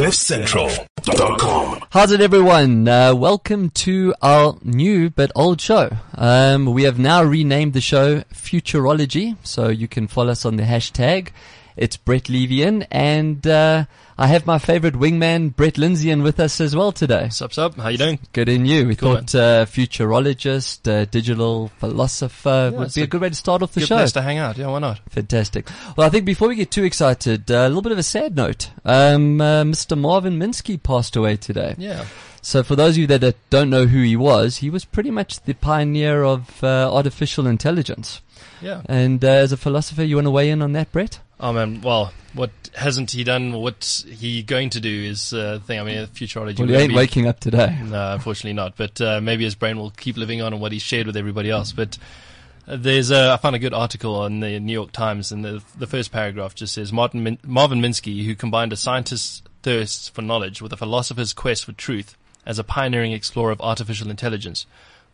CliffCentral.com. How's it, everyone? Uh, welcome to our new but old show. Um, we have now renamed the show Futurology, so you can follow us on the hashtag. It's Brett Levian, and uh, I have my favorite wingman, Brett Lindsay, in with us as well today. Sup, sup? How you doing? Good in you. We Cool, thought uh, futurologist, uh, digital philosopher Yeah, would be a a good way to start off the Good show. place to hang out. Yeah, why not? Fantastic. Well, I think before we get too excited, uh, a little bit of a sad note. Um, uh, Mr. Marvin Minsky passed away today. Yeah. So for those of you that uh, don't know who he was, he was pretty much the pioneer of uh, artificial intelligence. Yeah. And uh, as a philosopher, you want to weigh in on that, Brett? Oh man, well, what hasn't he done? What he going to do is uh, thing. I mean, futurology. Well, he ain't waking up today. No, unfortunately not. But uh, maybe his brain will keep living on and what he shared with everybody else. But uh, there's a, I found a good article on the New York Times, and the the first paragraph just says Martin Min- Marvin Minsky, who combined a scientist's thirst for knowledge with a philosopher's quest for truth, as a pioneering explorer of artificial intelligence,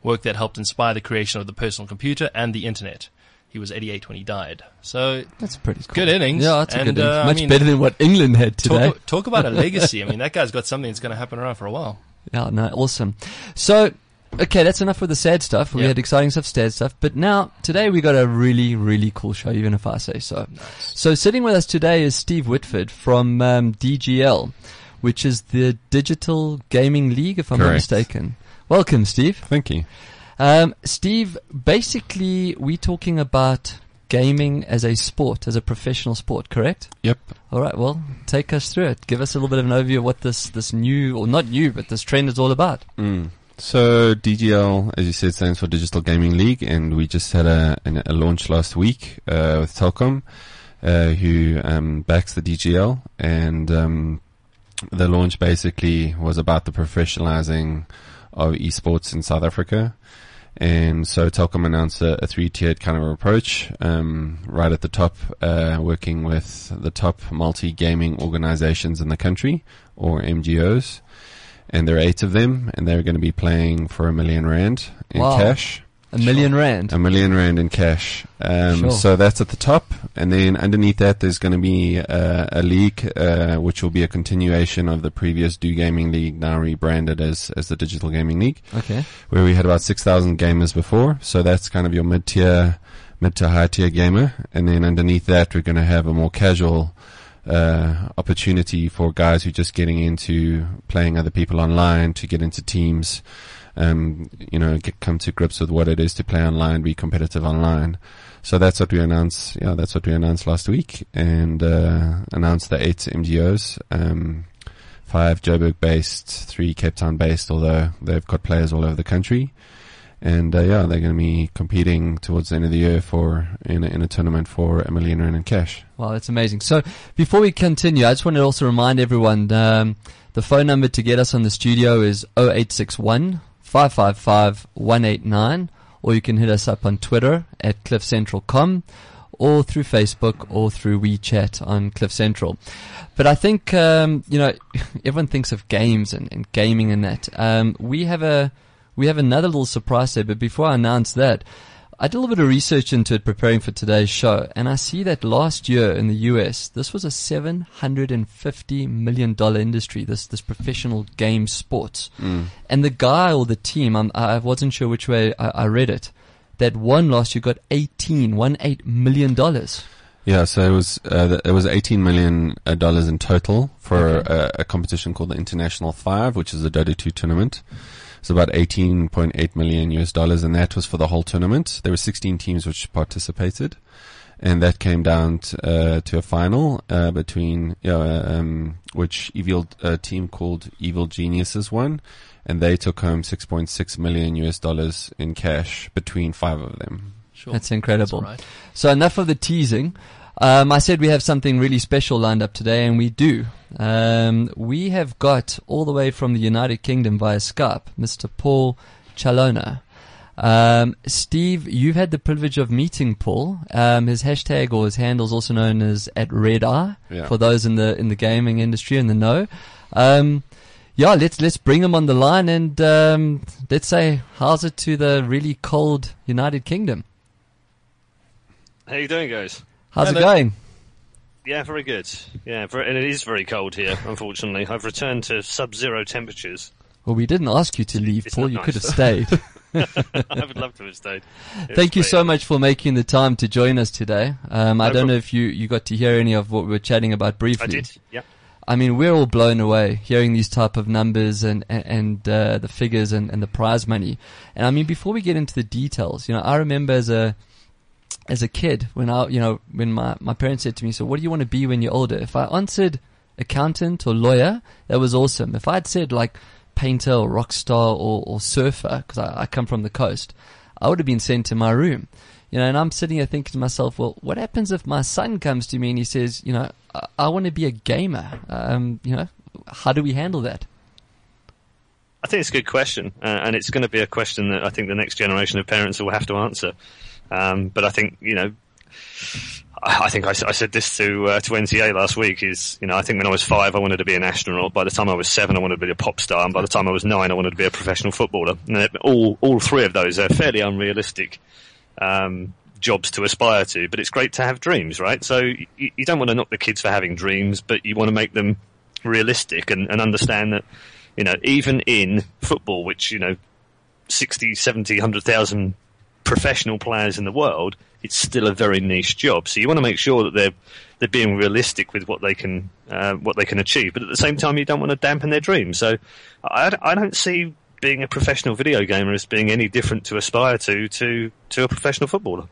work that helped inspire the creation of the personal computer and the internet. He was 88 when he died. So That's pretty cool. Good innings. Yeah, that's a And, good innings. uh, I Much mean- better than what England had today. talk, talk about a legacy. I mean, that guy's got something that's going to happen around for a while. Yeah, no, awesome. So, okay, that's enough with the sad stuff. We Yeah. had exciting stuff, sad stuff. But now, today we got a really, really cool show, even if I say so. Nice. So sitting with us today is Steve Whitford from um, DGL, which is the Digital Gaming League, if I'm not Correct. mistaken. Welcome, Steve. Thank you. Um, Steve, basically, we're talking about gaming as a sport, as a professional sport, correct? Yep. All right. Well, take us through it. Give us a little bit of an overview of what this this new, or not new, but this trend is all about. Mm. So DGL, as you said, stands for Digital Gaming League, and we just had a, an, a launch last week uh, with Telkom, uh, who um, backs the DGL, and um, the launch basically was about the professionalizing of esports in South Africa. And so Telkom announced a, a three-tiered kind of approach. Um, right at the top, uh, working with the top multi-gaming organizations in the country, or MGOs. And there are eight of them, and they're going to be playing for a million rand in Wow. cash. A million rand. A million rand in cash. Um, Sure. So that's at the top, and then underneath that, there's going to be uh, a league, uh, which will be a continuation of the previous Do Gaming League, now rebranded as as the Digital Gaming League, Okay. where we had about six thousand gamers before. So that's kind of your mid tier, mid to high tier gamer, and then underneath that, we're going to have a more casual. Uh, opportunity for guys who are just getting into playing other people online to get into teams, um, you know, get, come to grips with what it is to play online, be competitive online. So that's what we announced. Yeah, that's what we announced last week, and uh, announced the eight MGOs, um, five Joburg based, three Cape Town based. Although they've got players all over the country, and uh, yeah, they're going to be competing towards the end of the year for in a, in a tournament for a million rand in cash. Wow, that's amazing. So before we continue, I just want to also remind everyone um, the phone number to get us on the studio is 0861 555 189, or you can hit us up on Twitter at cliffcentral.com or through Facebook or through WeChat on Cliff Central. But I think, um, you know, everyone thinks of games and, and gaming and that. Um, we have a, we have another little surprise there, but before I announce that, I did a little bit of research into it preparing for today's show, and I see that last year in the US, this was a $750 million industry, this, this professional game sports. And the guy or the team, I'm, I wasn't sure which way I, I read it, that won last year got 18, one eight million dollars. Yeah, so it was uh, it was eighteen million uh, dollars in total for a, a competition called the International Five, which is a Dota two tournament. It's about eighteen point eight million US dollars, and that was for the whole tournament. There were sixteen teams which participated, and that came down t- uh, to a final uh, between you know, uh, um, which evil a team called Evil Geniuses won, and they took home six point six million US dollars in cash between five of them. Sure. That's incredible. That's all right. So enough of the teasing. Um, I said we have something really special lined up today, and we do. Um, we have got all the way from the United Kingdom via Skype, Mr. Paul Chaloner. Um, Steve, you've had the privilege of meeting Paul. Um, his hashtag or his handle is also known as at ReDeYe Yeah. for those in the in the gaming industry in the know. Um, yeah, let's let's bring him on the line and um, let's say how's it to the really cold United Kingdom. How you doing, guys? How's it going? Yeah, very good. Yeah, very, and it is very cold here. Unfortunately, I've returned to sub-zero temperatures. Well, we didn't ask you to leave, It's Paul. You nice. could have stayed. I would love to have stayed. It Thank you was so much for making the time to join us today. Um, I No don't know if you, you got to hear any of what we were chatting about briefly. I did. Yeah. I mean, we're all blown away hearing these type of numbers and and, and uh, the figures and, and the prize money. And I mean, before we get into the details, you know, I remember as a as a kid when I, you know, when my my parents said to me, "So, what do you want to be when you're older?" If I answered accountant or lawyer, that was awesome. If I'd said like painter or rock star or, or surfer, because I, I come from the coast, I would have been sent to my room. You know, and I'm sitting here thinking to myself, well, what happens if my son comes to me and he says, you know, I, I want to be a gamer? Um, you know, how do we handle that? I think it's a good question, uh, and it's going to be a question that I think the next generation of parents will have to answer. Um, but I think you know, I, think I, I said this to uh, to NCA last week. Is you know, I think when I was five, I wanted to be an astronaut. By the time I was seven, I wanted to be a pop star, and by the time I was nine, I wanted to be a professional footballer. And all all three of those are fairly unrealistic. Um, jobs to aspire to, but it's great to have dreams, right? So you, you don't want to knock the kids for having dreams, but you want to make them realistic and, and understand that, you know, even in football, which, you know, 60, 70, 100,000 professional players in the world, it's still a very niche job. So you want to make sure that they're, they're being realistic with what they can, uh, what they can achieve. But at the same time, you don't want to dampen their dreams. So I, I don't see being a professional video gamer as being any different to aspire to, to, to a professional footballer.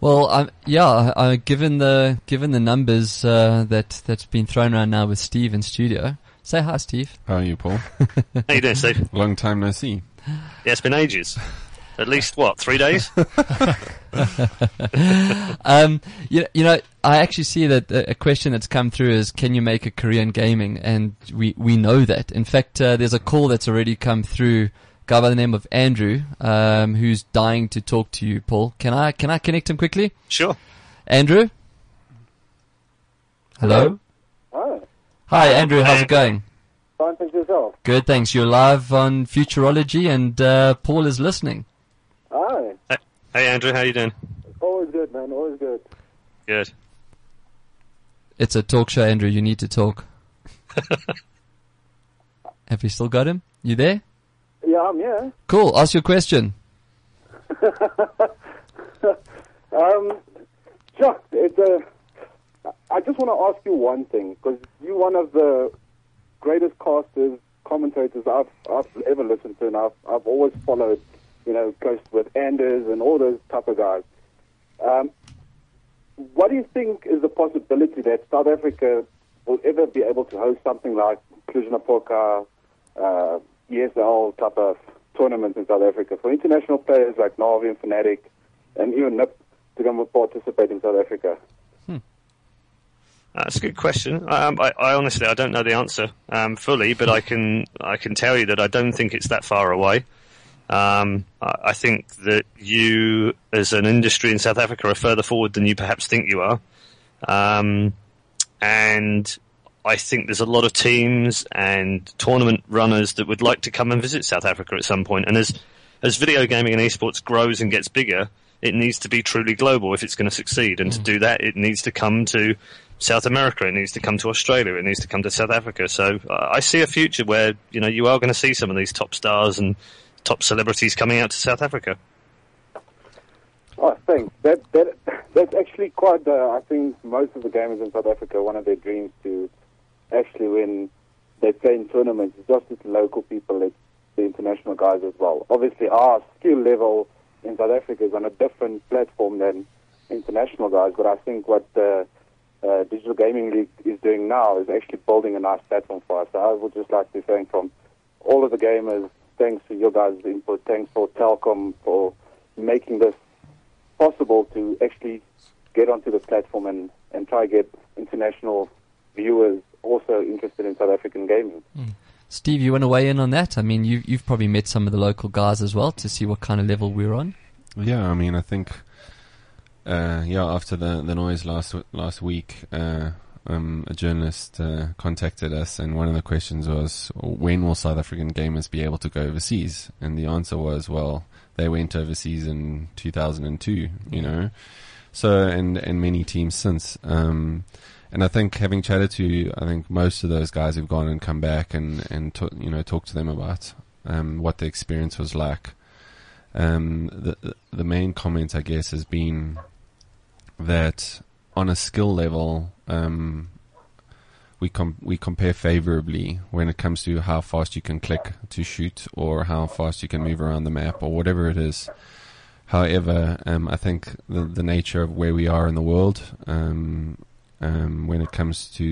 Well, um, yeah, I, I, given the given the numbers uh, that that's been thrown around now with Steve in studio. Say hi, Steve. How are you, Paul? How you doing, Steve? Long time no see. Yeah, it's been ages. At least what, three days? Um, you, you know, I actually see that a a question that's come through is, can you make a career in gaming? And we, we know that. In fact, uh, there's a call that's already come through, a guy by the name of Andrew, um, who's dying to talk to you, Paul. Can I, can I connect him quickly? Sure. Andrew? Hello? Hi. Hi, Andrew, how's it going? Fine, thanks yourself. Good, thanks. You're live on Futurology and, uh, Paul is listening. Hi. Hey, Andrew, how you doing? Always good, man. Always good. Good. It's a talk show, Andrew. You need to talk. Have you still got him? You there? Yeah, I'm here. Cool. Ask your question. Um, Chuck, it's a. I just want to ask you one thing because you're one of the greatest casters, commentators I've I've ever listened to, and I've I've always followed, you know, close with Anders and all those type of guys. Um, what do you think is the possibility that South Africa will ever be able to host something like Cluj-Napoca, uh, ESL type of tournaments in South Africa for international players like Navi and Fnatic and even NIP to come and participate in South Africa? That's a good question. Um, I, I honestly I don't know the answer um, fully, but I can I can tell you that I don't think it's that far away. Um, I, think that you, as an industry in South Africa, are further forward than you perhaps think you are. Um, and I think there's a lot of teams and tournament runners that would like to come and visit South Africa at some point. And as as video gaming and esports grows and gets bigger, it needs to be truly global if it's going to succeed. And to do that, it needs to come to South America. It needs to come to Australia. It needs to come to South Africa. So uh, I see a future where you know you are going to see some of these top stars and top celebrities coming out to South Africa. I think That that that's actually quite. I think most of the gamers in South Africa, one of their dreams to actually win. They play in tournaments. Just with local people. It's the international guys as well. Obviously, our skill level in South Africa is on a different platform than international guys. But I think what the uh, Digital Gaming League is doing now is actually building a nice platform for us. So I would just like to thank from all of the gamers. Thanks to your guys' input. Thanks for Telkom for making this possible to actually get onto the platform and, and try get international viewers also interested in South African gaming. Steve, you want to weigh in on that? I mean, you, you've probably met some of the local guys as well to see what kind of level we're on. Yeah, I mean, I think, uh, yeah, after the the noise last last week, uh, um, a journalist uh, contacted us, and one of the questions was, when will South African gamers be able to go overseas? And the answer was, well, they went overseas in 2002, you know. So and and many teams since. Um, and I think having chatted to, I think most of those guys have gone and come back and and to, you know talked to them about um, what the experience was like. Um, the the main comment, I guess, has been that on a skill level, um, we com- we compare favorably when it comes to how fast you can click to shoot or how fast you can move around the map or whatever it is. However, um, I think the the nature of where we are in the world, um, um, when it comes to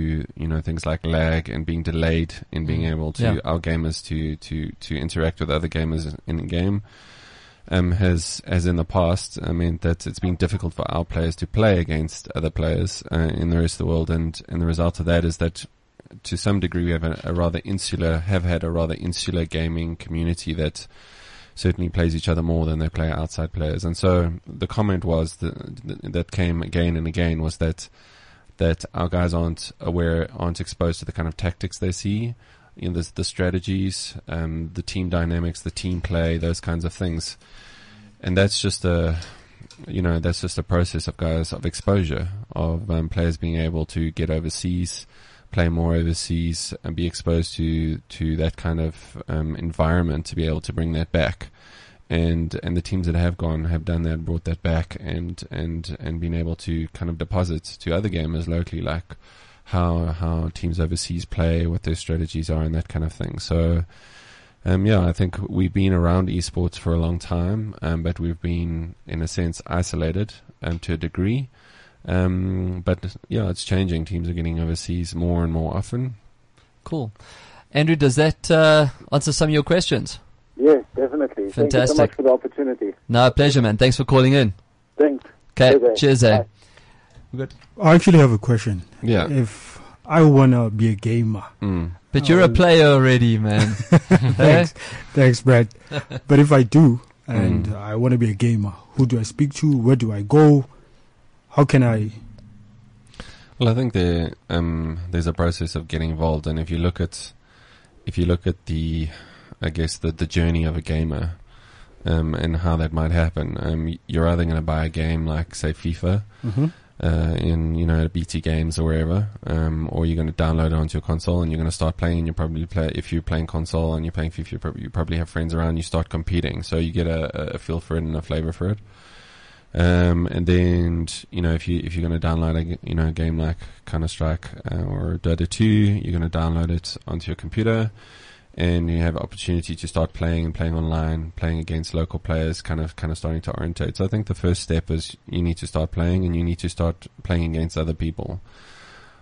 you know things like lag and being delayed in being able to Yeah. our gamers to to to interact with other gamers in the game, um, has, as in the past, I mean that it's been difficult for our players to play against other players uh, in the rest of the world, and, and the result of that is that, to some degree, we have a, a rather insular, have had a rather insular gaming community that certainly plays each other more than they play outside players. And so the comment was that, that came again and again was that that our guys aren't aware, aren't exposed to the kind of tactics they see you know, the, the strategies, um, the team dynamics, the team play, those kinds of things. And that's just a, you know, that's just a process of guys of exposure of um, players being able to get overseas, play more overseas, and be exposed to to that kind of um, environment to be able to bring that back. And and the teams that have gone have done that, brought that back, and and and been able to kind of deposit to other gamers locally, like how how teams overseas play, what their strategies are, and that kind of thing. So, um, yeah, I think we've been around esports for a long time, um, but we've been in a sense isolated um, to a degree. Um, but yeah, it's changing. Teams are getting overseas more and more often. Cool. Andrew, does that uh, answer some of your questions? Yes, definitely. Thank you so Fantastic. much for the opportunity. No, pleasure, man. Thanks for calling in. Thanks. Okay, Cheers, eh? Cheers? I actually have a question. Yeah. If I wanna be a gamer, Mm. But you're a player already, man. thanks, thanks, Brad. but if I do and Mm. I wanna be a gamer, who do I speak to? Where do I go? How can I? Well, I think there um, there's a process of getting involved, and if you look at if you look at the I guess the the journey of a gamer um, and how that might happen, um, you're either going to buy a game like say FIFA Mhm. Uh, in you know BT Games or wherever, um, or you're going to download it onto your console and you're going to start playing. And you probably play if you're playing console and you're playing FIFA, you probably, you probably have friends around. You start competing, so you get a, a feel for it and a flavor for it. Um, and then you know if you if you're going to download a you know a game like Counter Strike uh, or Dota 2, you're going to download it onto your computer, and you have opportunity to start playing and playing online, playing against local players, kind of kind of starting to orientate. So I think the first step is you need to start playing and you need to start playing against other people.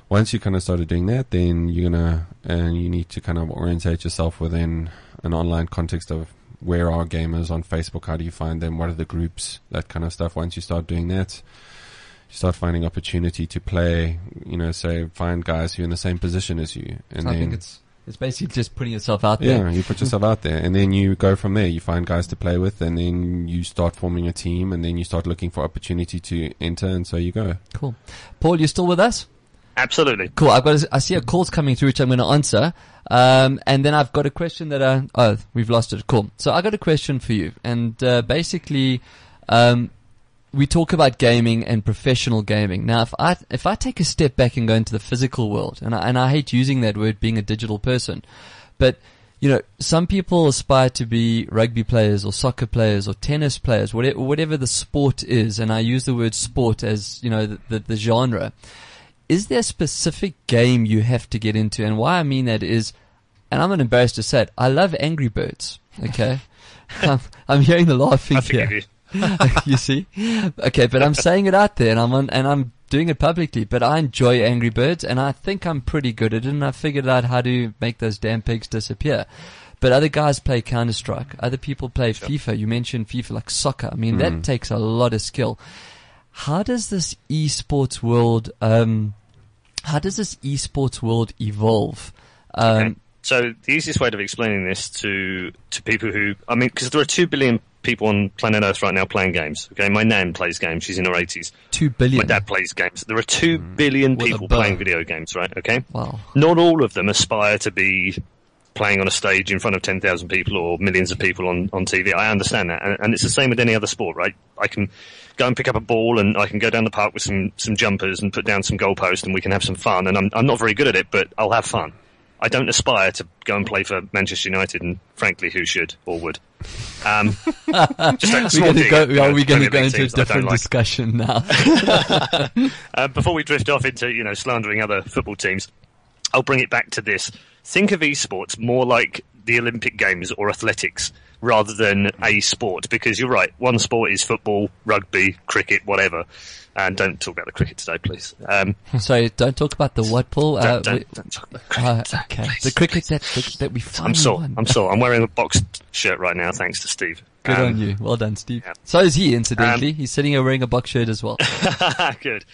Once you kind of started doing that, then you're gonna and you need to kind of orientate yourself within an online context of where are gamers on Facebook? How do you find them? What are the groups? That kind of stuff. Once you start doing that, you start finding opportunity to play. You know, say find guys who are in the same position as you, and I then it's it's basically just putting yourself out there. yeah, you put yourself out there, and then you go from there. You find guys to play with, and then you start forming a team, and then you start looking for opportunity to enter, and so you go. Cool. Paul, you still with us? Absolutely. Cool. I've got. A, I see a call's coming through, which I'm going to answer. Um, and then I've got a question that I. Oh, we've lost it. Cool. So I got a question for you, and uh, basically, um, we talk about gaming and professional gaming. Now, if I if I take a step back and go into the physical world, and I, and I hate using that word, being a digital person, but you know, some people aspire to be rugby players or soccer players or tennis players, whatever, whatever the sport is, and I use the word sport as you know the, the, the genre is there a specific game you have to get into? And why I mean that is, and I'm embarrassed to say it, I love Angry Birds. Okay. I'm, I'm hearing the laughing here. you. see? Okay, but I'm saying it out there and I'm on, and I'm doing it publicly, but I enjoy Angry Birds and I think I'm pretty good at it and I figured out how to make those damn pigs disappear. But other guys play Counter Strike. Other people play FIFA. You mentioned FIFA like soccer. I mean, that takes a lot of skill. How does this esports world, um, how does this esports world evolve? Um, Okay. So the easiest way of explaining this to to people who, I mean, because there are two billion people on planet Earth right now playing games. Okay, my nan plays games; she's in her eighties. two billion. My dad plays games. There are two mm. billion With people playing video games, right? Okay, Wow. not all of them aspire to be playing on a stage in front of 10,000 people or millions of people on, on TV. I understand that. And, and it's the same with any other sport, right? I can go and pick up a ball and I can go down the park with some, some jumpers and put down some goalposts and we can have some fun. And I'm, I'm not very good at it, but I'll have fun. I don't aspire to go and play for Manchester United, and frankly, who should or would? Um, just We're small going to dig go. at, you Are know, we going to go into a teams that I don't different like. discussion now? Uh, before we drift off into you know slandering other football teams, I'll bring it back to this. Think of esports more like the Olympic Games or athletics rather than a sport, because you're right. One sport is football, rugby, cricket, whatever. And don't talk about the cricket today, please. Um, Sorry, don't talk about the what, Paul? Uh, don't, don't, we- don't talk about uh, cricket. okay, please, the cricket that that we finally I'm sore. won. I'm sore. I'm wearing a boxed shirt right now, thanks to Steve. Good Um, on you. Well done, Steve. yeah. So is he, incidentally. Um, He's sitting here wearing a box shirt as well. Good.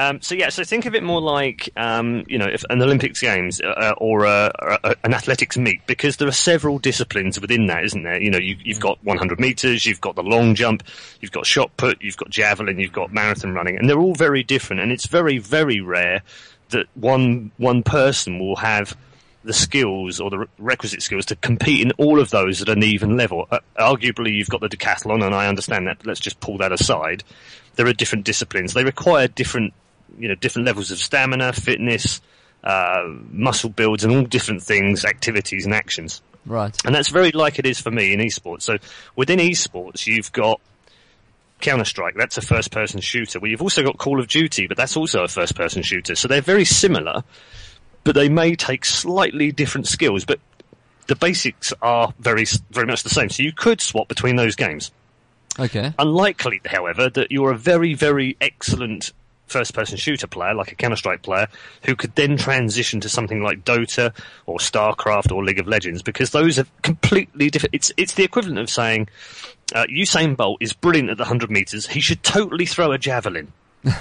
Um, so yeah, so think of it more like um, you know, if an Olympics Games uh, or a, a, an athletics meet, because there are several disciplines within that, isn't there? You know, you, you've got 100 meters, you've got the long jump, you've got shot put, you've got javelin, you've got marathon running, and they're all very different. And it's very, very rare that one one person will have the skills or the requisite skills to compete in all of those at an even level. Uh, arguably, you've got the decathlon, and I understand that. Let's just pull that aside. There are different disciplines. They require different, you know, different levels of stamina, fitness, uh, muscle builds, and all different things, activities, and actions. right. And that's very like it is for me in esports. So within esports, you've got Counter Strike. That's a first person shooter. Well, you've also got Call of Duty, but that's also a first person shooter. So they're very similar, but they may take slightly different skills, but the basics are very, very much the same. So you could swap between those games. Okay. Unlikely, however, that you're a very, very excellent first person shooter player, like a Counter Strike player, who could then transition to something like Dota or StarCraft or League of Legends, because those are completely different. It's, it's the equivalent of saying, uh, Usain Bolt is brilliant at the 100 meters, he should totally throw a javelin.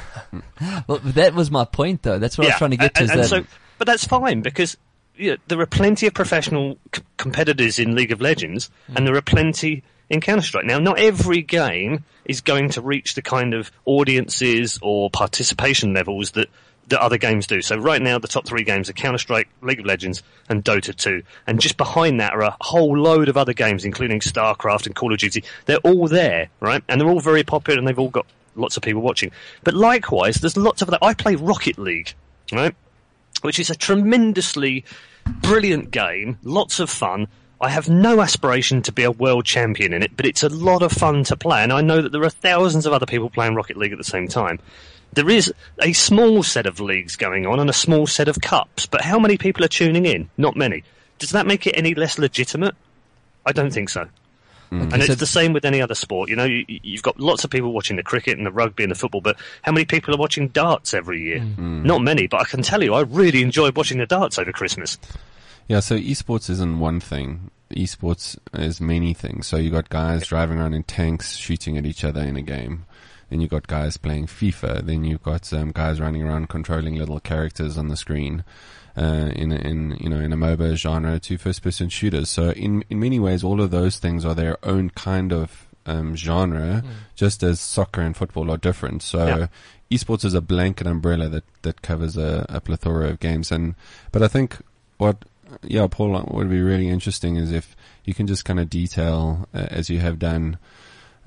Well, that was my point, though. That's what I was trying to get to. and, Is and so, but that's fine because you know, there are plenty of professional c- competitors in League of Legends, Hmm. and there are plenty in Counter Strike. Now, not every game is going to reach the kind of audiences or participation levels that that other games do. So right now, the top three games are Counter Strike, League of Legends, and Dota 2. And just behind that are a whole load of other games, including StarCraft and Call of Duty. They're all there, right? And they're all very popular, and they've all got lots of people watching. But likewise, there's lots of other. I play Rocket League, right? which is a tremendously brilliant game, lots of fun. I have no aspiration to be a world champion in it, but it's a lot of fun to play, and I know that there are thousands of other people playing Rocket League at the same time. There is a small set of leagues going on and a small set of cups, but how many people are tuning in? Not many. Does that make it any less legitimate? I don't think so. Hmm. And it's the same with any other sport. You know, you, you've got lots of people watching the cricket and the rugby and the football, but how many people are watching darts every year? Hmm. Not many, but I can tell you, I really enjoyed watching the darts over Christmas. Yeah, so esports isn't one thing. Esports is many things. So you got guys driving around in tanks shooting at each other in a game. Then you got guys playing FIFA. Then you've got um, guys running around controlling little characters on the screen. Uh, in in you know in a MOBA genre to first person shooters. So in in many ways, all of those things are their own kind of um, genre, just as soccer and football are different. So Yeah. esports is a blanket umbrella that that covers a, a plethora of games. And but I think what yeah, Paul, what would be really interesting is if you can just kind of detail, uh, as you have done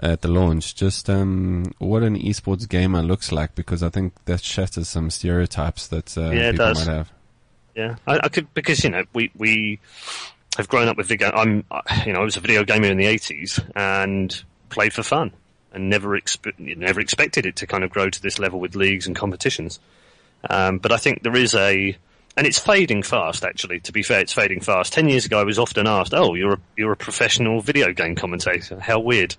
at the launch, just um, what an esports gamer looks like, because I think that shatters some stereotypes that uh, Yeah, people might have. Yeah, I, I could because you know we we have grown up with video. I'm I- you know I was a video gamer in the '80s and played for fun and never expe- never expected it to kind of grow to this level with leagues and competitions. Um, but I think there is a and it's fading fast. Actually, to be fair, it's fading fast. Ten years ago, I was often asked, "Oh, you're a you're a professional video game commentator. How weird."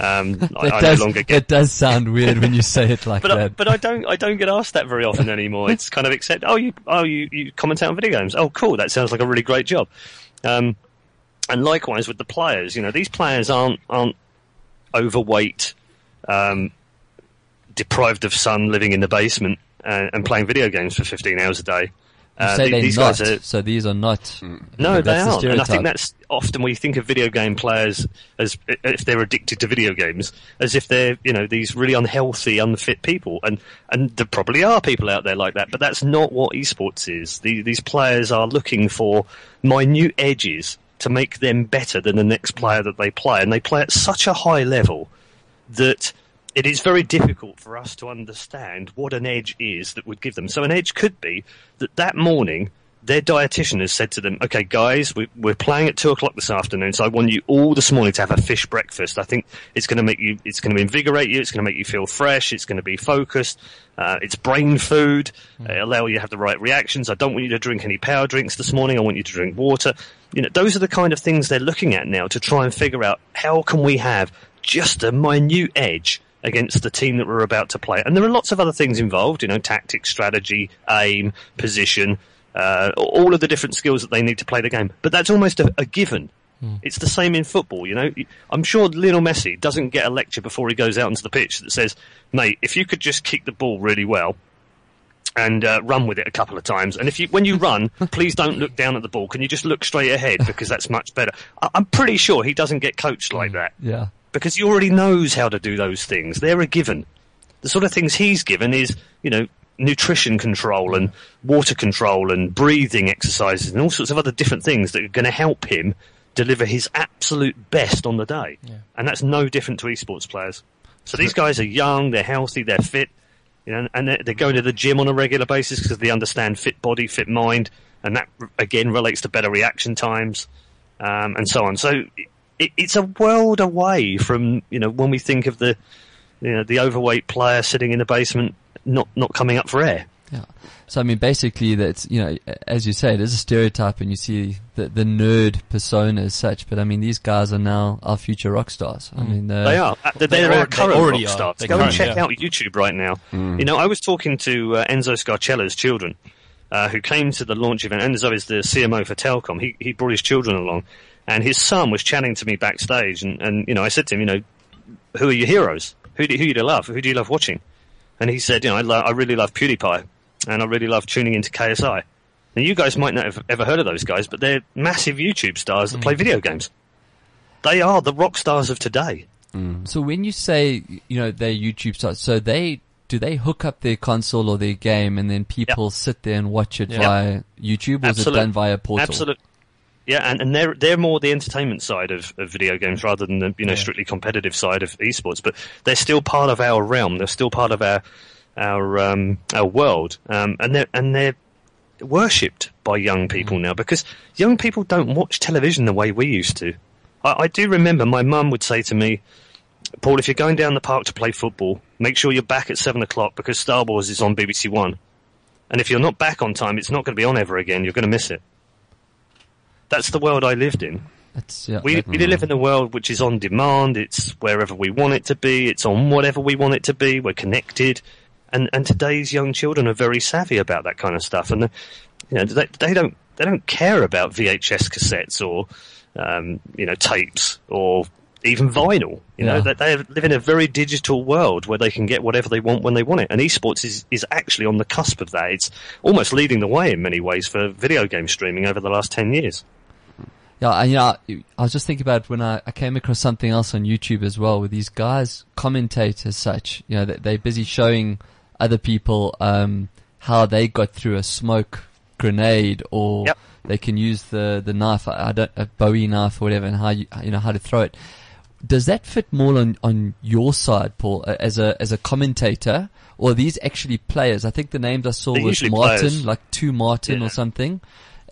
Um, I, I does, no longer get that does sound weird when you say it like but I, that. but I don't I don't get asked that very often anymore. It's kind of accept. Oh, you oh you you commentate on video games. Oh, cool. That sounds like a really great job. Um, and likewise with the players. You know, these players aren't aren't overweight, um, deprived of sun, living in the basement and, and playing video games for 15 hours a day. You Uh, say the- they're these not, guys are so these are not. no, they aren't. And I think that's often you think of video game players as if they're addicted to video games, as if they're you know these really unhealthy, unfit people, and and there probably are people out there like that. But that's not what esports is. The, these players are looking for minute edges to make them better than the next player that they play, and they play at such a high level that it is very difficult for us to understand what an edge is that would give them. So an edge could be that that morning their dietitian has said to them, "Okay, guys, we, we're playing at two o'clock this afternoon, so I want you all this morning to have a fish breakfast. I think it's going to make you, it's going to invigorate you, it's going to make you feel fresh, it's going to be focused, uh, it's brain food, uh, allow you to have the right reactions. I don't want you to drink any power drinks this morning. I want you to drink water. You know, those are the kind of things they're looking at now to try and figure out how can we have just a minute edge." Against the team that we're about to play. And there are lots of other things involved, you know, tactics, strategy, aim, position, uh, all of the different skills that they need to play the game. But that's almost a, a given. It's the same in football, you know. I'm sure Lionel Messi doesn't get a lecture before he goes out onto the pitch that says, mate, if you could just kick the ball really well, and uh, run with it a couple of times. And if you, when you run, please don't look down at the ball. Can you just look straight ahead because that's much better? I, I'm pretty sure he doesn't get coached like that Yeah. Because he already knows how to do those things. They're a given. The sort of things he's given is, you know, nutrition control and water control and breathing exercises and all sorts of other different things that are going to help him deliver his absolute best on the day. And that's no different to esports players. So these guys are young, they're healthy, they're fit, you know, and they're, they're going to the gym on a regular basis because they understand fit body, fit mind, and that again relates to better reaction times um, and so on. So it, it's a world away from you know when we think of the you know the overweight player sitting in the basement not not coming up for air. Yeah. So I mean, basically, that's you know, as you say, it is a stereotype, and you see the the nerd persona as such. But I mean, these guys are now our future rock stars. I mean, uh, They are. They're, They they're al- they current already rock stars. They Go and check are. out YouTube right now. You know, I was talking to uh, Enzo Scarcella's children, uh, who came to the launch event. Enzo is the CMO for Telkom. He he brought his children along, and his son was chatting to me backstage. And, and you know, I said to him, you know, who are your heroes? Who do, who do you love? Who do you love watching? And he said, you know, I, lo- I really love PewDiePie, and I really love tuning into KSI. Now, you guys might not have ever heard of those guys, but they're massive YouTube stars that play mm. video games. They are the rock stars of today. Mm. So when you say you know they're YouTube stars, so they do they hook up their console or their game, and then people sit there and watch it Yeah. via YouTube, or is it done via portal? Absolute. Yeah, and, and they're they're more the entertainment side of, of video games rather than the you know strictly competitive side of esports. But they're still part of our realm. They're still part of our our um, our world, um, and they're and they're worshipped by young people now because young people don't watch television the way we used to. I, I do remember my mum would say to me, "Paul, if you're going down the park to play football, make sure you're back at seven o'clock because Star Wars is on BBC One." And if you're not back on time, it's not going to be on ever again. You're going to miss it. That's the world I lived in. That's, yeah, We, we live in a world which is on demand. It's wherever we want it to be. It's on whatever we want it to be. We're connected. And, and today's young children are very savvy about that kind of stuff. And, you know, they, they don't, they don't care about VHS cassettes or, um, you know, tapes or even vinyl. You know, Yeah. that they live in a very digital world where they can get whatever they want when they want it. And esports is, is actually on the cusp of that. It's almost leading the way in many ways for video game streaming over the last 10 years. Yeah, I, you know, I was just thinking about when I, I came across something else on YouTube as well, where these guys commentate as such. You know, they, they're busy showing other people um, how they got through a smoke grenade, or Yep. they can use the the knife, I I don't, a Bowie knife or whatever, and how you you know how to throw it. Does that fit more on on your side, Paul, as a as a commentator, or are these actually players? I think the names I saw They're was Martin, players. like two Martin Yeah. or something,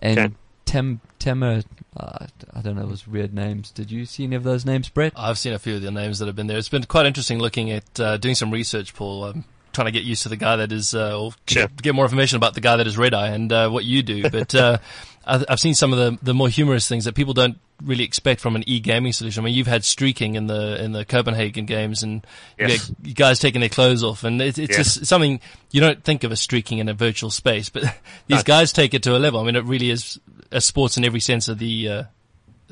and Okay. Tem Temer. Uh, I don't know those weird names. Did you see any of those names, Brett? I've seen a few of the names that have been there. It's been quite interesting looking at uh, doing some research, Paul. I'm trying to get used to the guy that is, uh, or Sure. get, get more information about the guy that is ReDeYe and uh, what you do. But uh, I- I've seen some of the, the more humorous things that people don't really expect from an e-gaming solution. I mean, you've had streaking in the in the Copenhagen games, and Yes. you guys taking their clothes off, and it, it's Yes. just something you don't think of as streaking in a virtual space, but these No. guys take it to a level. I mean, it really is a sports in every sense of the. Uh,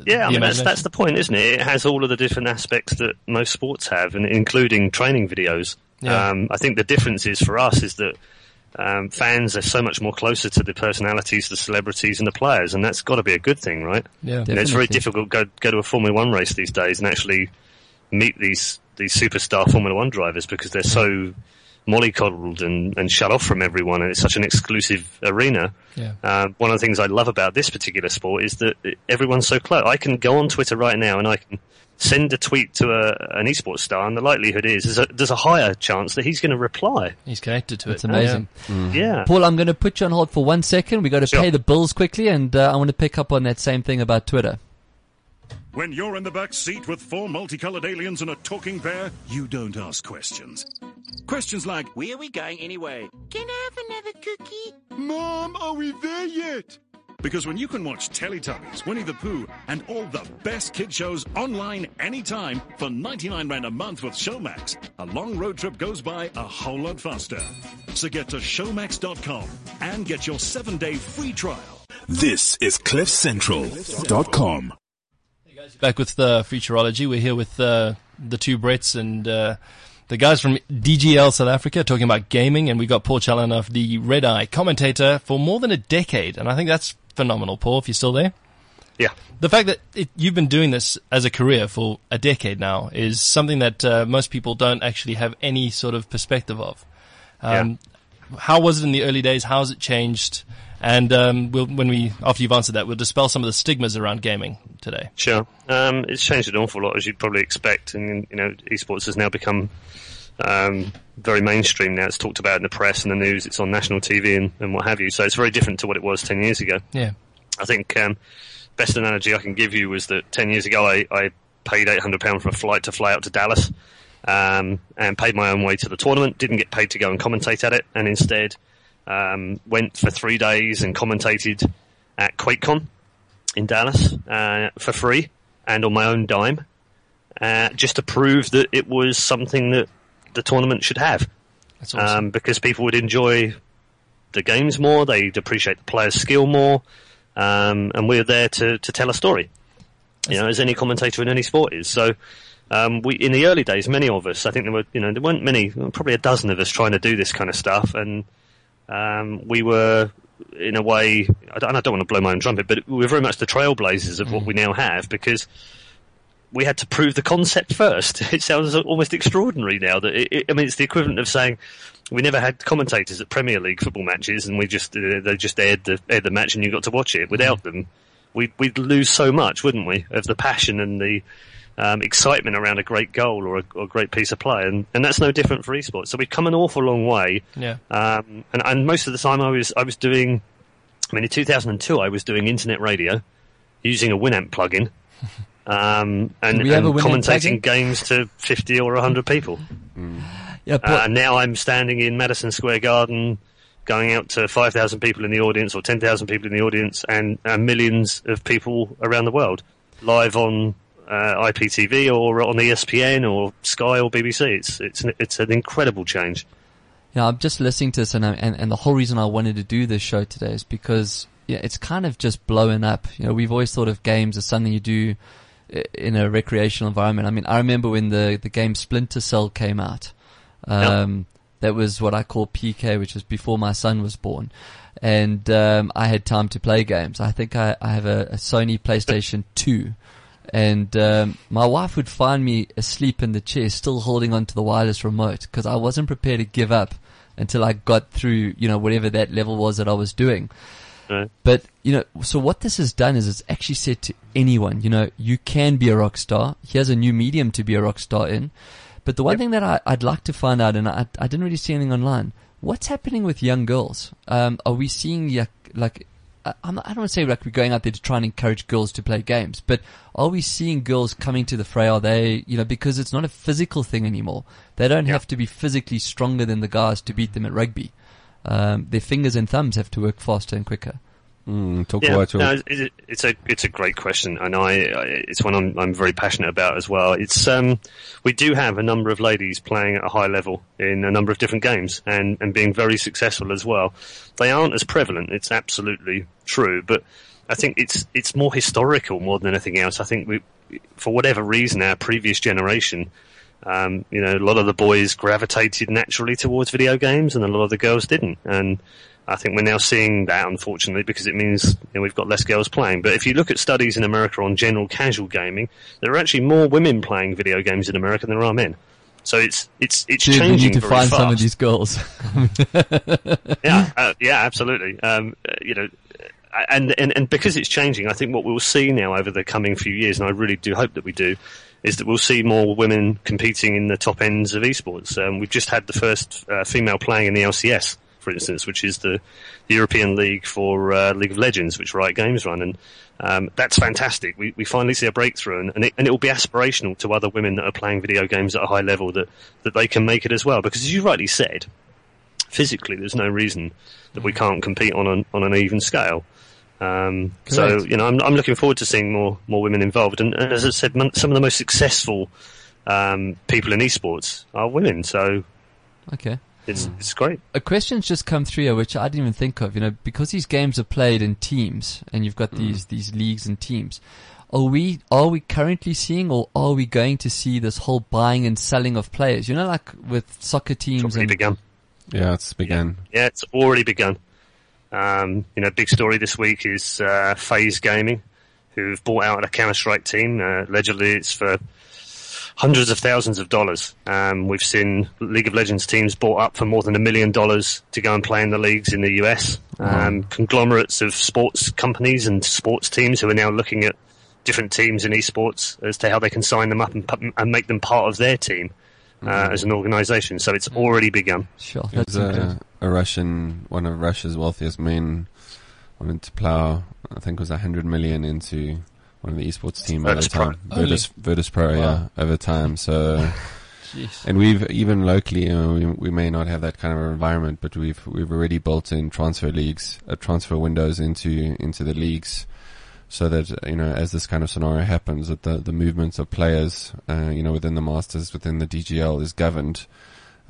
Yeah, I mean that's that's the point, isn't it? It has all of the different aspects that most sports have, and including training videos. Yeah. Um, I think the difference is for us is that um, fans are so much more closer to the personalities, the celebrities, and the players, and that's got to be a good thing, right? Yeah. You know, it's very difficult to go, go to a Formula One race these days and actually meet these these superstar Formula One drivers because they're so mollycoddled and, and shut off from everyone, and it's such an exclusive arena. Yeah. Uh, one of the things I love about this particular sport is that everyone's so close. I can go on Twitter right now and I can send a tweet to a, an esports star, and the likelihood is, is a, there's a higher chance that he's going to reply. He's connected to It's it. amazing. Yeah. Paul, I'm going to put you on hold for one second. We got to Sure. pay the bills quickly, and uh, I want to pick up on that same thing about Twitter. When you're in the back seat with four multicolored aliens and a talking bear, you don't ask questions. Questions like, Where are we going anyway? Can I have another cookie? Mom, are we there yet? Because when you can watch Teletubbies, Winnie the Pooh, and all the best kid shows online anytime for 99 Rand a month with Showmax, a long road trip goes by a whole lot faster. So get to Showmax.com and get your seven day free trial. This is CliffCentral.com. Back with uh, Futurology. We're here with uh, the two Brits and uh, the guys from DGL South Africa talking about gaming, and we got Paul Chaloner, the ReDeYe commentator for more than a decade, and I think that's phenomenal. Paul, if you're still there. Yeah. The fact that it, you've been doing this as a career for a decade now is something that uh, most people don't actually have any sort of perspective of. Um, How was it in the early days? How has it changed? And um, we'll, when we, after you've answered that, we'll dispel some of the stigmas around gaming today. Sure. Um, it's changed an awful lot, as you'd probably expect, and you know, esports has now become um, very mainstream. Now it's talked about in the press and the news. It's on national TV and, and what have you. So it's very different to what it was ten years ago. Yeah. I think um, best analogy I can give you was that ten years ago I, I paid eight hundred pound for a flight to fly out to Dallas, um, and paid my own way to the tournament. Didn't get paid to go and commentate at it, and instead um, went for three days and commentated at QuakeCon in Dallas uh, for free and on my own dime, uh, just to prove that it was something that the tournament should have That's awesome. um, because people would enjoy the games more, they'd appreciate the player's skill more, um, and we're there to, to tell a story. You know, as any commentator in any sport is. So, um, we in the early days, many of us, I think there were, you know, there weren't many, probably a dozen of us trying to do this kind of stuff, and um, we were, in a way, I don't, I don't want to blow my own trumpet, but we were very much the trailblazers of what we now have because we had to prove the concept first. It sounds almost extraordinary now that it, it, I mean it's the equivalent of saying we never had commentators at Premier League football matches and we just uh, they just aired the aired the match and you got to watch it. Without them, we'd we'd lose so much, wouldn't we, of the passion and the um, excitement around a great goal or a, or a great piece of play, and, and that's no different for esports. So we've come an awful long way. yeah. Um, and, and most of the time I was, I was doing, I mean, in 2002 I was doing internet radio using a Winamp plugin. Um, and, Do and commentating plugin? games to 50 or 100 people. Yeah, Paul, Uh, and now I'm standing in Madison Square Garden, going out to 5,000 people in the audience or 10,000 people in the audience and, and millions of people around the world live on uh, IPTV or on ESPN or Sky or BBC. It's, it's, an, it's an incredible change. Yeah, I'm just listening to this, and, I, and and the whole reason I wanted to do this show today is because yeah, it's kind of just blowing up. You know, we've always thought of games as something you do in a recreational environment. I mean, I remember when the the game Splinter Cell came out. Um, That was what I call PK, which was before my son was born, and um, I had time to play games. I think I, I have a, a Sony PlayStation Two. And um, my wife would find me asleep in the chair, still holding onto the wireless remote, because I wasn't prepared to give up until I got through, you know, whatever that level was that I was doing. Right. But you know, so what this has done is it's actually said to anyone, you know, you can be a rock star. Here's a new medium to be a rock star in. But the one thing that I, I'd like to find out, and I, I didn't really see anything online, what's happening with young girls? Um, are we seeing like, I'm not, I don't want to say like we're going out there to try and encourage girls to play games, but are we seeing girls coming to the fray? Are they, you know, because it's not a physical thing anymore. They don't have to be physically stronger than the guys to beat them at rugby. Um, their fingers and thumbs have to work faster and quicker. Mm, talk Yeah, about no, it, it's a it's a great question, and I, I it's one I'm I'm very passionate about as well. It's um we do have a number of ladies playing at a high level in a number of different games and and being very successful as well. They aren't as prevalent. It's absolutely true, but I think it's it's more historical more than anything else. I think we, for whatever reason, our previous generation Um, you know, a lot of the boys gravitated naturally towards video games, and a lot of the girls didn't. And I think we're now seeing that, unfortunately, because it means you know, we've got less girls playing. But if you look at studies in America on general casual gaming, there are actually more women playing video games in America than there are men. So it's it's it's Dude, we changing need to find fast. some of these girls. yeah, uh, yeah, absolutely. Um, uh, you know, uh, and, and and because it's changing, I think what we'll see now over the coming few years, and I really do hope that we do, is that we'll see more women competing in the top ends of esports. Um, we've just had the first uh, female playing in the LCS, for instance, which is the, the European League for uh, League of Legends, which Riot Games run, and um, that's fantastic. We we finally see a breakthrough, and and it, and it will be aspirational to other women that are playing video games at a high level that that they can make it as well. Because as you rightly said, physically, there's no reason that we can't compete on an on an even scale. Um, so you know, I'm I'm looking forward to seeing more more women involved, and, and as I said, some of the most successful um, people in esports are women. So okay. It's it's great. A question's just come through here, which I didn't even think of. You know, because these games are played in teams, and you've got these these leagues and teams. Are we are we currently seeing, or are we going to see this whole buying and selling of players? You know, like with soccer It's teams already and begun. Yeah, it's begun. Yeah, it's already begun. Um, you know, big story this week is uh, FaZe Gaming, who've bought out a Counter Strike team. Uh, allegedly, it's for hundreds of thousands of dollars. Um, we've seen League of Legends teams bought up for more than a million dollars to go and play in the leagues in the US. Um, conglomerates of sports companies and sports teams who are now looking at different teams in esports as to how they can sign them up and, and make them part of their team uh, as an organisation. So it's already begun. sure, that's a, a Russian, one of Russia's wealthiest men, wanted to plow, I think it was a hundred million into one of the esports team over Virtus Pro. time. Virtus, Virtus Pro, yeah, over time. So, Jeez. and we've even locally, you know, we, we may not have that kind of environment, but we've we've already built in transfer leagues, uh, transfer windows into into the leagues, so that you know, as this kind of scenario happens, that the the movements of players, uh, you know, within the Masters, within the DGL, is governed.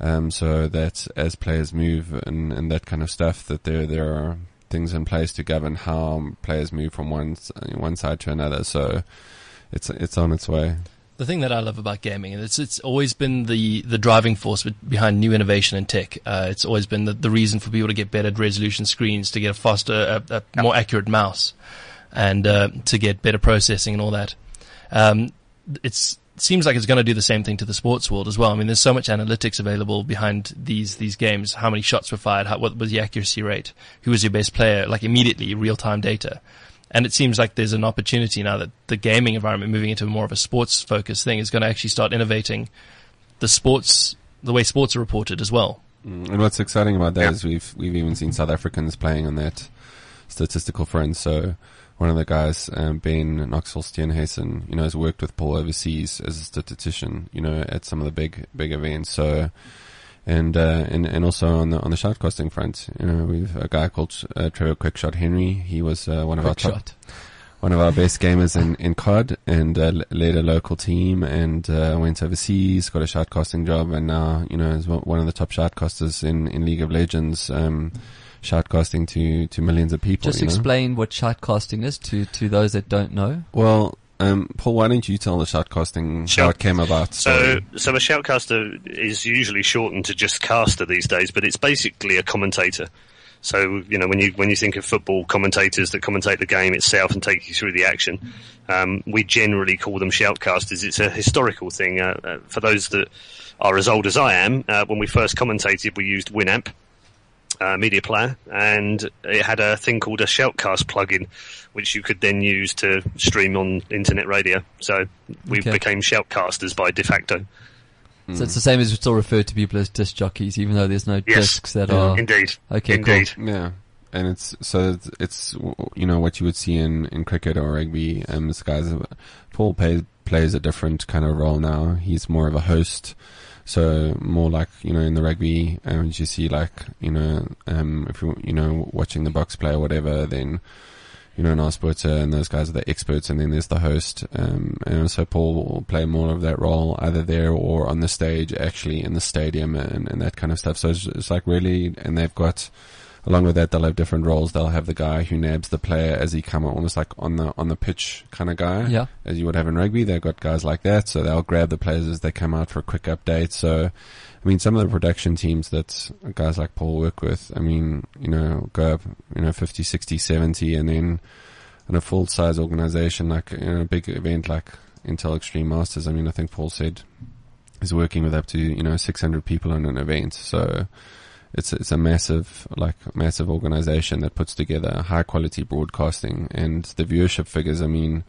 Um, so that as players move and, and that kind of stuff, that there there are things in place to govern how players move from one one side to another. So it's it's on its way. The thing that I love about gaming, and it's it's always been the, the driving force behind new innovation in tech. Uh, it's always been the, the reason for people to get better resolution screens, to get a faster, a, a more accurate mouse, and uh, to get better processing and all that. Um, it's it seems like it's going to do the same thing to the sports world as well. I mean, there's so much analytics available behind these these games. How many shots were fired? How, what was the accuracy rate? Who was your best player? Like immediately, real time data. And it seems like there's an opportunity now that the gaming environment moving into more of a sports focused thing is going to actually start innovating the sports, the way sports are reported as well. Mm, And what's exciting about that is we've we've even seen South Africans playing on that statistical front. So one of the guys, um, Ben Knoxville Steenhuisen, you know, has worked with Paul overseas as a statistician, you know, at some of the big big events. So and uh, and and also on the on the shoutcasting front, you know, we've a guy called uh, Trevor Quickshot Henry. He was uh, one of our top, one of our best gamers in, in COD and uh, led a local team and uh, went overseas, got a shoutcasting job, and now you know is one one of the top shoutcasters in, in League of Legends, um, shoutcasting to, to millions of people. Just you know? explain what shoutcasting is to, to those that don't know. Well, um, Paul, why don't you tell the shoutcasting how it came about? So, story? so a shoutcaster is usually shortened to just caster these days, but it's basically a commentator. So, you know, when you when you think of football commentators that commentate the game itself and take you through the action, um, we generally call them shoutcasters. It's a historical thing. Uh, uh, for those that are as old as I am, uh, when we first commentated, we used Winamp. Uh, media player, and it had a thing called a shoutcast plugin, which you could then use to stream on internet radio. So we Okay. became shoutcasters by de facto. So it's the same as we still refer to people as disc jockeys, even though there's no Yes. discs that Yeah. are. Indeed. Okay, Indeed. Yeah. And it's so it's, it's you know what you would see in, in cricket or rugby. Um, this guy's Paul plays plays a different kind of role now. He's more of a host, so more like you know in the rugby, um, you see like you know um if you you know watching the box play or whatever, then you know an sports and those guys are the experts, and then there's the host. Um, and so Paul will play more of that role either there or on the stage, actually in the stadium and, and that kind of stuff. So it's, it's like really, and they've got along with that, they'll have different roles. They'll have the guy who nabs the player as he come out almost like on the on the pitch kind of guy. Yeah. As you would have in rugby, they've got guys like that, so they'll grab the players as they come out for a quick update. So, I mean, some of the production teams that guys like Paul work with, I mean, you know, go up, you know, 50, 60, 70, and then in a full size organization like in a big event like Intel Extreme Masters. I mean, I think Paul said he's working with up to you know 600 people in an event. So it's it's a massive like massive organization that puts together high quality broadcasting and the viewership figures. I mean.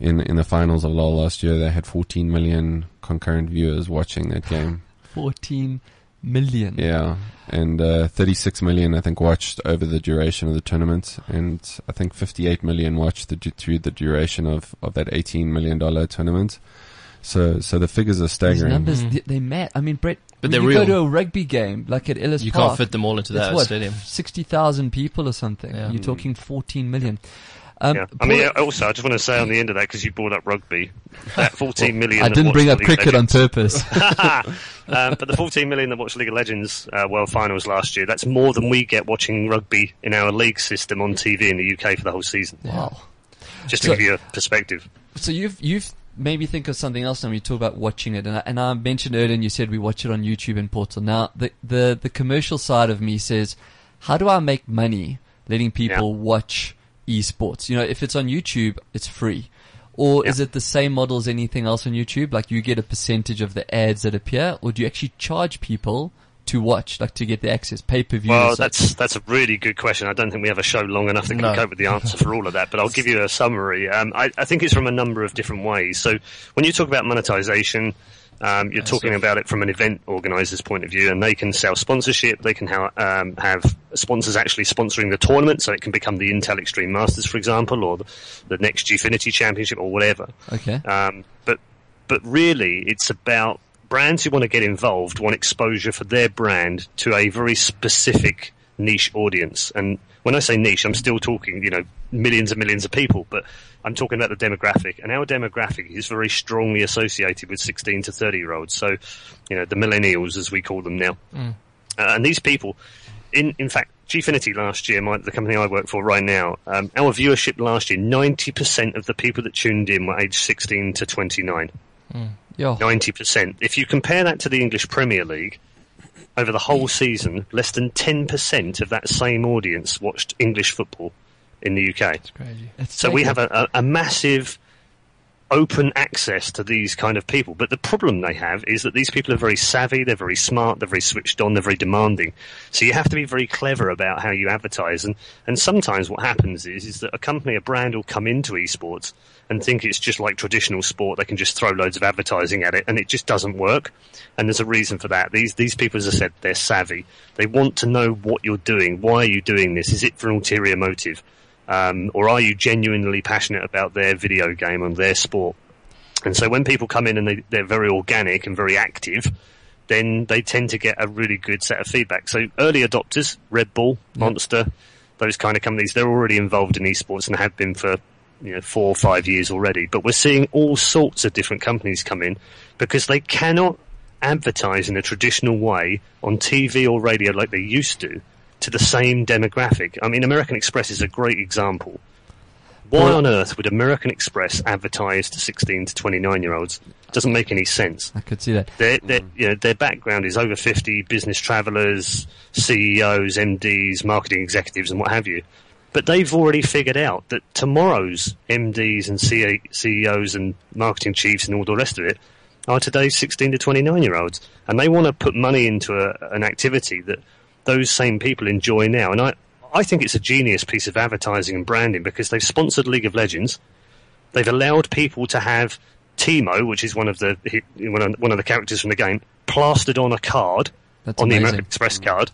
In, in the finals of LOL last year, they had 14 million concurrent viewers watching that game. 14 million. Yeah, and uh, 36 million I think watched over the duration of the tournament, and I think 58 million watched the, through the duration of, of that 18 million dollar tournament. So so the figures are These staggering. numbers, they, they mad. I mean, Brett, But when they're you real. go to a rugby game, like at Ellis You Park, can't fit them all into that what, stadium. 60,000 people or something. Yeah. You're talking 14 million. Um, Yeah. I mean, also, I just want to say on the end of that, because you brought up rugby, that 14 million. I didn't bring up League of cricket on purpose. um, but the 14 million that watched League of Legends uh, World Finals last year, that's more than we get watching rugby in our league system on TV in the UK for the whole season. wow. Just to So- give you a perspective. So you've you've made me think of something else when we talk about watching it, and I, and I mentioned earlier, and you said we watch it on YouTube and Portal. Now the the the commercial side of me says, how do I make money letting people watch esports? You know, if it's on YouTube, it's free. Or is it the same model as anything else on YouTube? Like you get a percentage of the ads that appear, or do you actually charge people to watch, like to get the access, pay per view? Well, that's that's a really good question. I don't think we have a show long enough that can No. cope with the answer for all of that, but I'll give you a summary. Um, I, I think it's from a number of different ways. So when you talk about monetization, um, you're talking about it from an event organizer's point of view, and they can sell sponsorship. They can ha- um, have sponsors actually sponsoring the tournament, so it can become the Intel Extreme Masters, for example, or the, the next Gfinity Championship, or whatever. okay. Um, but but really, it's about brands who want to get involved want exposure for their brand to a very specific niche audience. And when I say niche, I'm still talking, you know, millions and millions of people, but I'm talking about the demographic. And our demographic is very strongly associated with 16 to 30 year olds. So, you know, the millennials, as we call them now. Uh, and these people, in in fact, Gfinity last year, my, the company I work for right now, um, our viewership last year, 90% of the people that tuned in were aged 16 to 29. Yo, 90%. If you compare that to the English Premier League, over the whole season, less than 10% of that same audience watched English football in the UK. Crazy. it's So we have a, a, a massive open access to these kind of people. But the problem they have is that these people are very savvy, they're very smart, they're very switched on, they're very demanding. So you have to be very clever about how you advertise. And, and sometimes what happens is, is that a company, a brand will come into esports and think it's just like traditional sport. They can just throw loads of advertising at it and it just doesn't work. And there's a reason for that. These, these people, as I said, they're savvy. They want to know what you're doing. Why are you doing this? Is it for an ulterior motive? Um, or are you genuinely passionate about their video game and their sport? And so when people come in and they, they're very organic and very active, then they tend to get a really good set of feedback. So early adopters, Red Bull, Monster, those kind of companies, they're already involved in esports and have been for you know four or five years already. But we're seeing all sorts of different companies come in because they cannot advertise in a traditional way on TV or radio like they used to to the same demographic. I mean, American Express is a great example. Why on earth would American Express advertise to 16 to 29 year olds? Doesn't make any sense. I could see that. Their, their, mm. you know, their background is over 50 business travelers, CEOs, MDs, marketing executives, and what have you. But they've already figured out that tomorrow's MDs and CA CEOs and marketing chiefs and all the rest of it are today's 16 to 29 year olds. And they want to put money into a, an activity that those same people enjoy now. And I, I think it's a genius piece of advertising and branding because they've sponsored League of Legends. They've allowed people to have Teemo, which is one of the one of, the characters from the game, plastered on a card That's on the. American Express card,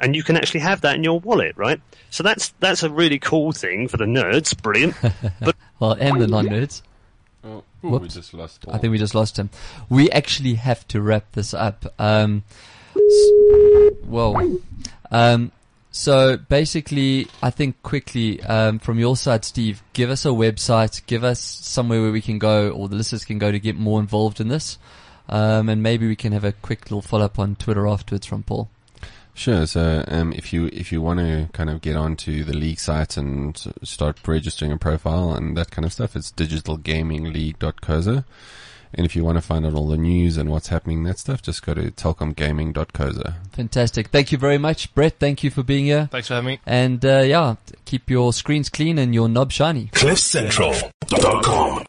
and you can actually have that in your wallet, right? So that's that's a really cool thing for the nerds. Brilliant. but Well, and the non-nerds. Oh, Whoops. we just lost. I think we just lost him. We actually have to wrap this up. Um, whoa. Um, so basically, I think quickly um, from your side, Steve, give us a website, give us somewhere where we can go, or the listeners can go to get more involved in this, um, and maybe we can have a quick little follow up on Twitter afterwards from Paul. Sure. So, um, if you if you want to kind of get onto the league site and start registering a profile and that kind of stuff, it's digitalgamingleague.coza. And if you want to find out all the news and what's happening, that stuff, just go to telkomgaming.coza. Fantastic. Thank you very much, Brett. Thank you for being here. Thanks for having me. And uh, yeah, keep your screens clean and your knob shiny. CliffCentral.com.